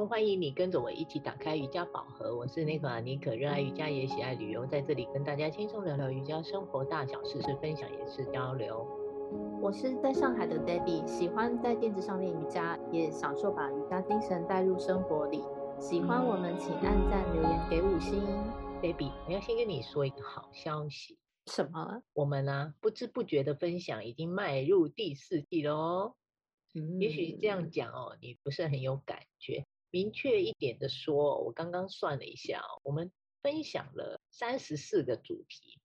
喽！欢迎你跟着我一起打开瑜伽宝盒。我是那个妮可，热爱瑜伽也喜爱旅游，在这里跟大家轻松聊聊瑜伽生活大小事，是分享也是交流。我是在上海的 Debbie，喜欢在垫子上练瑜伽，也享受把瑜伽精神带入生活里。喜欢我们，请按赞留言给五星。Debbie，我要先跟你说一个好消息。什么？我们呢、啊，不知不觉的分享已经迈入第四季了哦。嗯，也许这样讲哦，你不是很有感觉。明确一点的说，我刚刚算了一下哦，我们分享了三十四个主题，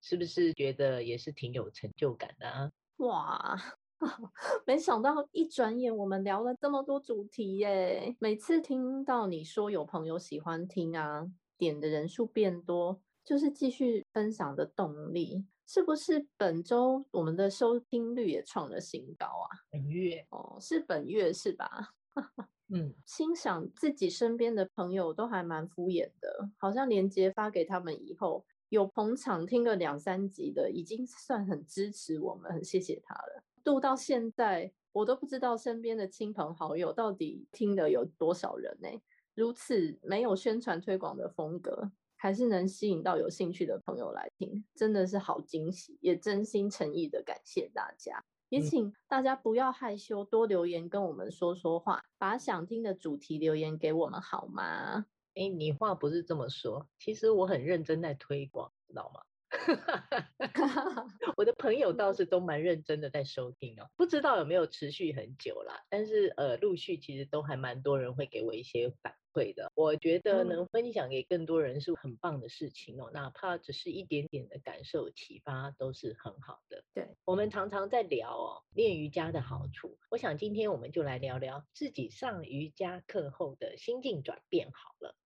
是不是觉得也是挺有成就感的啊？哇，没想到一转眼我们聊了这么多主题耶！每次听到你说有朋友喜欢听啊，点的人数变多，就是继续分享的动力。是不是本周我们的收听率也创了新高啊？本月哦，是本月是吧？嗯，心想自己身边的朋友都还蛮敷衍的，好像连结发给他们以后，有捧场听个两三集的，已经算很支持我们，很谢谢他了。度到现在，我都不知道身边的亲朋好友到底听了有多少人呢？如此没有宣传推广的风格。还是能吸引到有兴趣的朋友来听，真的是好惊喜，也真心诚意的感谢大家。也请大家不要害羞，多留言跟我们说说话，把想听的主题留言给我们好吗？哎，你话不是这么说，其实我很认真在推广，知道吗？我的朋友倒是都蛮认真的在收听哦，不知道有没有持续很久啦，但是呃，陆续其实都还蛮多人会给我一些反馈的。我觉得能分享给更多人是很棒的事情哦，哪怕只是一点点的感受启发都是很好的。对，我们常常在聊哦，练瑜伽的好处。我想今天我们就来聊聊自己上瑜伽课后的心境转变好了，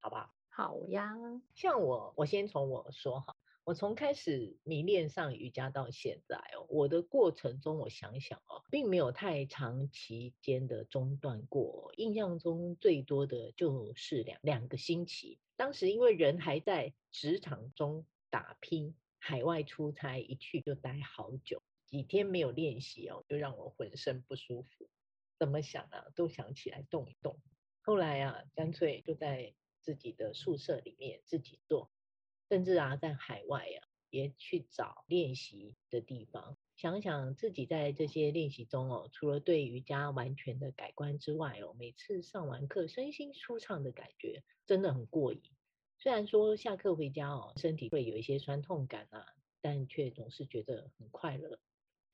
好不好？好呀，像我，我先从我说哈。我从开始迷恋上瑜伽到现在哦，我的过程中，我想想哦，并没有太长期间的中断过。印象中最多的就是两两个星期。当时因为人还在职场中打拼，海外出差一去就待好久，几天没有练习哦，就让我浑身不舒服。怎么想啊，都想起来动一动。后来啊，干脆就在自己的宿舍里面自己做。甚至啊，在海外啊，也去找练习的地方，想想自己在这些练习中哦，除了对瑜伽完全的改观之外哦，每次上完课，身心舒畅的感觉真的很过瘾。虽然说下课回家哦，身体会有一些酸痛感啊，但却总是觉得很快乐。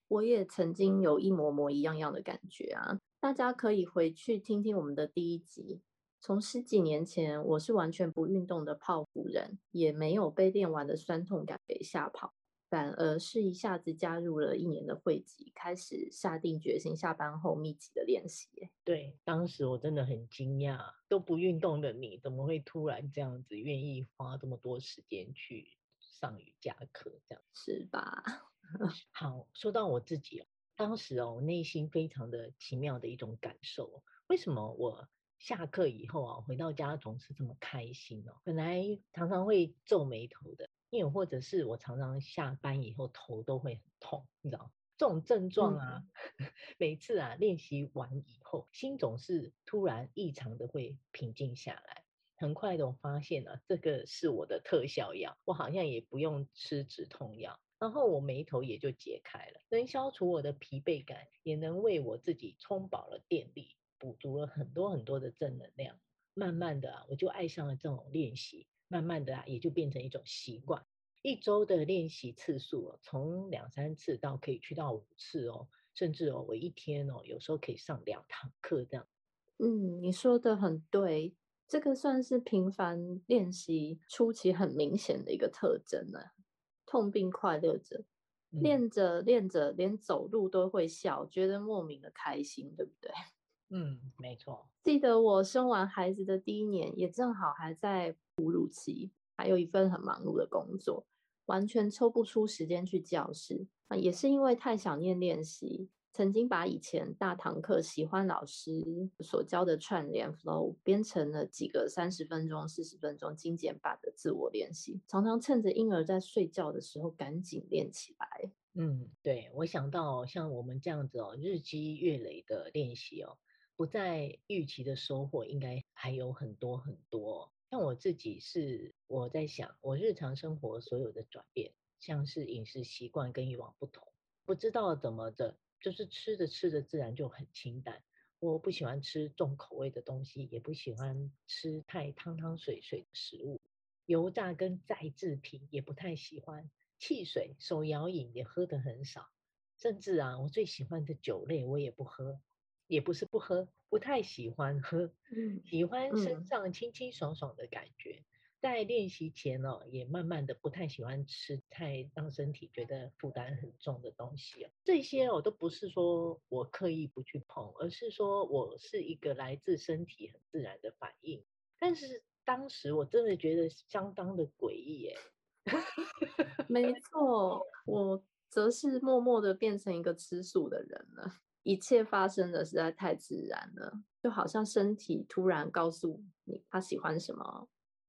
我也曾经有一模模一样样的感觉啊，大家可以回去听听我们的第一集。从十几年前，我是完全不运动的泡芙人，也没有被练完的酸痛感给吓跑，反而是一下子加入了一年的会籍，开始下定决心下班后密集的练习。对，当时我真的很惊讶，都不运动的你，怎么会突然这样子愿意花这么多时间去上瑜伽课？这样是吧？好，说到我自己哦，当时哦，内心非常的奇妙的一种感受，为什么我？下课以后啊，回到家总是这么开心哦。本来常常会皱眉头的，因为或者是我常常下班以后头都会很痛，你知道这种症状啊，嗯、每次啊练习完以后，心总是突然异常的会平静下来。很快的我发现啊，这个是我的特效药，我好像也不用吃止痛药，然后我眉头也就解开了，能消除我的疲惫感，也能为我自己充饱了电力。补足了很多很多的正能量，慢慢的啊，我就爱上了这种练习，慢慢的啊，也就变成一种习惯。一周的练习次数哦，从两三次到可以去到五次哦，甚至哦，我一天哦，有时候可以上两堂课这样。嗯，你说的很对，这个算是频繁练习初期很明显的一个特征呢。痛并快乐着，练着练着，连走路都会笑，觉得莫名的开心，对不对？嗯，没错。记得我生完孩子的第一年，也正好还在哺乳期，还有一份很忙碌的工作，完全抽不出时间去教室。啊，也是因为太想念练习，曾经把以前大堂课喜欢老师所教的串联 flow 编成了几个三十分钟、四十分钟精简版的自我练习，常常趁着婴儿在睡觉的时候赶紧练起来。嗯，对，我想到像我们这样子哦，日积月累的练习哦。不在预期的收获，应该还有很多很多。像我自己是我在想，我日常生活所有的转变，像是饮食习惯跟以往不同，不知道怎么的，就是吃着吃着自然就很清淡。我不喜欢吃重口味的东西，也不喜欢吃太汤汤水水的食物，油炸跟再制品也不太喜欢，汽水、手摇饮也喝得很少，甚至啊，我最喜欢的酒类我也不喝。也不是不喝，不太喜欢喝，喜欢身上清清爽爽的感觉。嗯、在练习前哦，也慢慢的不太喜欢吃太让身体觉得负担很重的东西。这些哦，都不是说我刻意不去碰，而是说我是一个来自身体很自然的反应。但是当时我真的觉得相当的诡异耶。没错，我则是默默的变成一个吃素的人了。一切发生的实在太自然了，就好像身体突然告诉你他喜欢什么，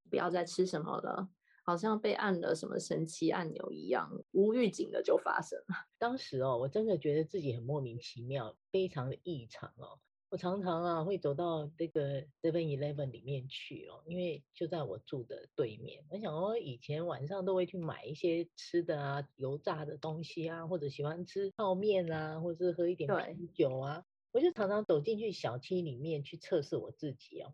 不要再吃什么了，好像被按了什么神奇按钮一样，无预警的就发生了。当时哦，我真的觉得自己很莫名其妙，非常的异常哦。我常常啊会走到这个 Seven Eleven 里面去哦，因为就在我住的对面。我想我以前晚上都会去买一些吃的啊，油炸的东西啊，或者喜欢吃泡面啊，或者是喝一点啤酒啊。我就常常走进去小七里面去测试我自己哦。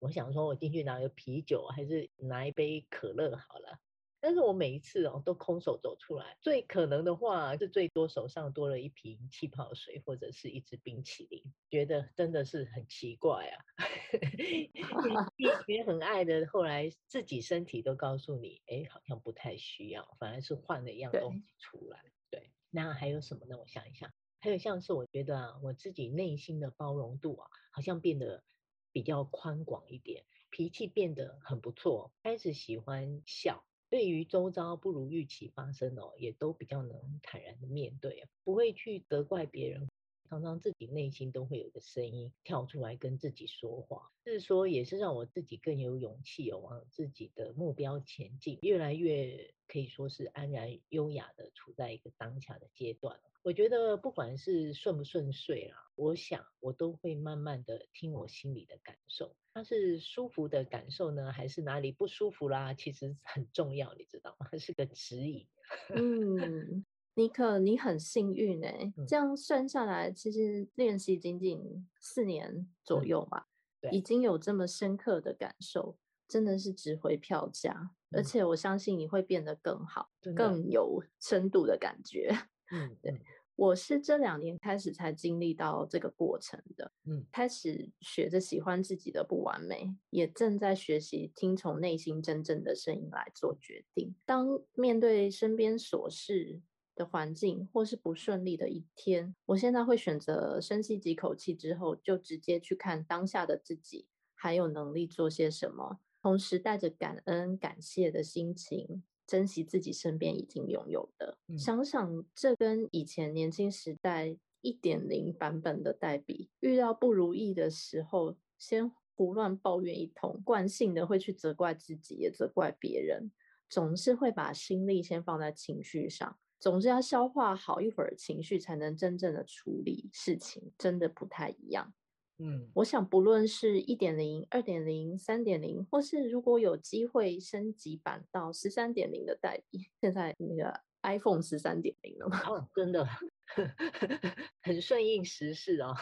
我想说，我进去拿个啤酒还是拿一杯可乐好了。但是我每一次哦都空手走出来，最可能的话是最多手上多了一瓶气泡水或者是一支冰淇淋，觉得真的是很奇怪啊。以前很爱的，后来自己身体都告诉你，哎，好像不太需要，反而是换了一样东西出来。对，对，那还有什么呢？我想一想，还有像是我觉得啊，我自己内心的包容度啊，好像变得比较宽广一点，脾气变得很不错，开始喜欢笑。对于周遭不如预期发生哦，也都比较能坦然的面对，不会去责怪别人。常常自己内心都会有个声音跳出来跟自己说话，就是说也是让我自己更有勇气哦，往自己的目标前进，越来越可以说是安然优雅的处在一个当下的阶段。我觉得不管是顺不顺遂啊，我想我都会慢慢的听我心里的感受，它是舒服的感受呢，还是哪里不舒服啦？其实很重要，你知道吗？它 是个指引。嗯。尼克，你很幸运哎，这样算下来，其实练习仅仅四年左右吧，对，已经有这么深刻的感受，真的是值回票价。嗯。而且我相信你会变得更好，更有深度的感觉。嗯，对，我是这两年开始才经历到这个过程的，嗯，开始学着喜欢自己的不完美，也正在学习听从内心真正的声音来做决定。当面对身边琐事的环境，或是不顺利的一天，我现在会选择深吸几口气之后，就直接去看当下的自己还有能力做些什么，同时带着感恩、感谢的心情，珍惜自己身边已经拥有的。嗯。想想这跟以前年轻时代一点零版本的代比，遇到不如意的时候，先胡乱抱怨一通，惯性的会去责怪自己，也责怪别人，总是会把心力先放在情绪上。总之要消化好一会儿情绪，才能真正的处理事情，真的不太一样。嗯，我想不论是一点零、二点零、三点零，或是如果有机会升级版到十三点零的代理，现在那个 iPhone 十三点零了吗？哦，真的。很顺应时势啊！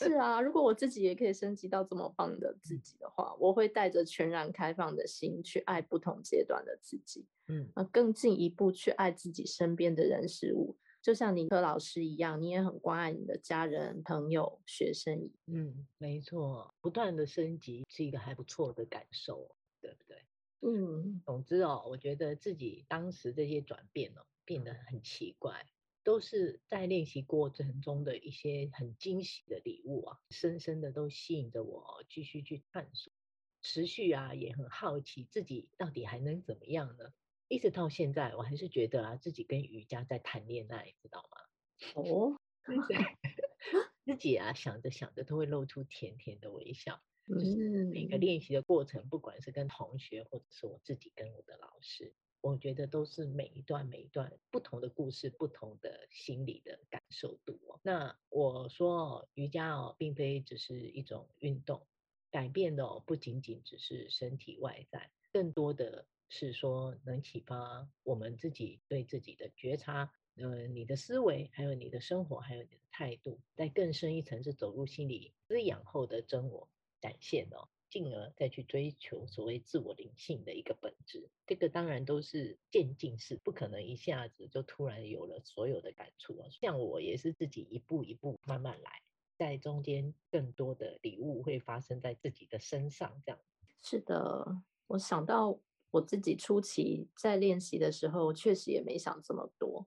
是啊，如果我自己也可以升级到这么棒的自己的话，我会带着全然开放的心去爱不同阶段的自己，嗯，更进一步去爱自己身边的人事物，就像尼克老师一样，你也很关爱你的家人、朋友、学生。嗯，没错，不断的升级是一个还不错的感受？嗯，总之哦，我觉得自己当时这些转变哦，变得很奇怪。都是在练习过程中的一些很惊喜的礼物啊，深深的都吸引着我继续去探索，持续啊也很好奇自己到底还能怎么样呢？一直到现在，我还是觉得啊自己跟瑜伽在谈恋爱，知道吗？哦，自己啊想着想着都会露出甜甜的微笑。嗯，就是每个练习的过程，不管是跟同学或者是我自己跟我的老师。我觉得都是每一段每一段不同的故事，不同的心理的感受度哦。那我说瑜伽哦，并非只是一种运动，改变的哦，不仅仅只是身体外在，更多的是说能启发我们自己对自己的觉察，呃，你的思维，还有你的生活，还有你的态度，在更深一层是走入心理滋养后的真我展现哦。进而再去追求所谓自我灵性的一个本质，这个当然都是渐进式，不可能一下子就突然有了所有的感触啊。像我也是自己一步一步慢慢来，在中间更多的礼物会发生在自己的身上。这样是的，我想到我自己初期在练习的时候，确实也没想这么多，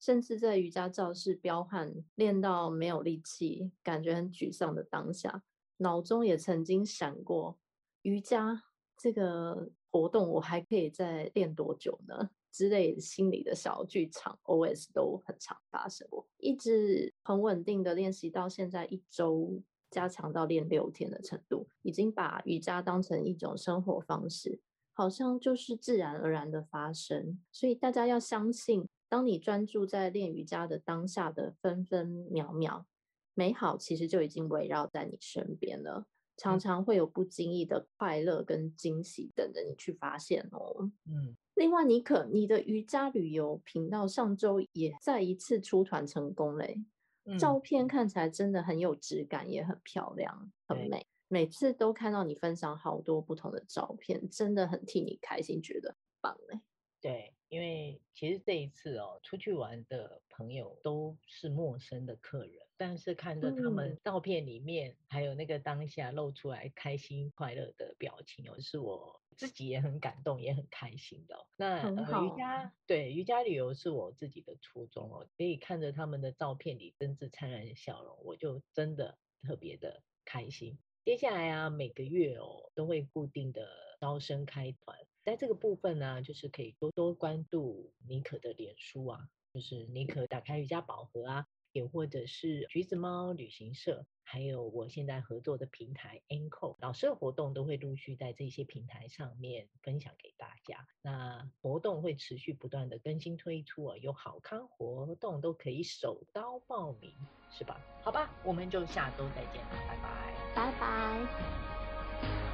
甚至在瑜伽教室彪悍练到没有力气，感觉很沮丧的当下。脑中也曾经闪过，瑜伽这个活动我还可以再练多久呢？之类心理的小剧场，OS 都很常发生过。一直很稳定的练习到现在，一周加强到练六天的程度，已经把瑜伽当成一种生活方式，好像就是自然而然的发生。所以大家要相信，当你专注在练瑜伽的当下的分分秒秒。美好其实就已经围绕在你身边了，常常会有不经意的快乐跟惊喜等着你去发现哦。嗯，另外，你可，你的瑜伽旅游频道上周也再一次出团成功嘞，嗯，照片看起来真的很有质感，也很漂亮，很美。每次都看到你分享好多不同的照片，真的很替你开心，觉得很棒嘞。对，因为其实这一次哦，出去玩的朋友都是陌生的客人。但是看着他们照片里面，嗯、还有那个当下露出来开心快乐的表情哦，是我自己也很感动，也很开心的、哦。那呃，瑜伽对瑜伽旅游是我自己的初衷哦，所以看着他们的照片里真挚灿烂的笑容，我就真的特别的开心。接下来啊，每个月哦都会固定的招生开团，在这个部分呢，就是可以多多关注妮可的脸书啊，就是妮可打开瑜伽宝盒啊。也或者是橘子猫旅行社，还有我现在合作的平台 Enco，老师的活动都会陆续在这些平台上面分享给大家。那活动会持续不断的更新推出啊，有好康活动都可以手刀报名，是吧？好吧，我们就下周再见了，拜拜，拜拜。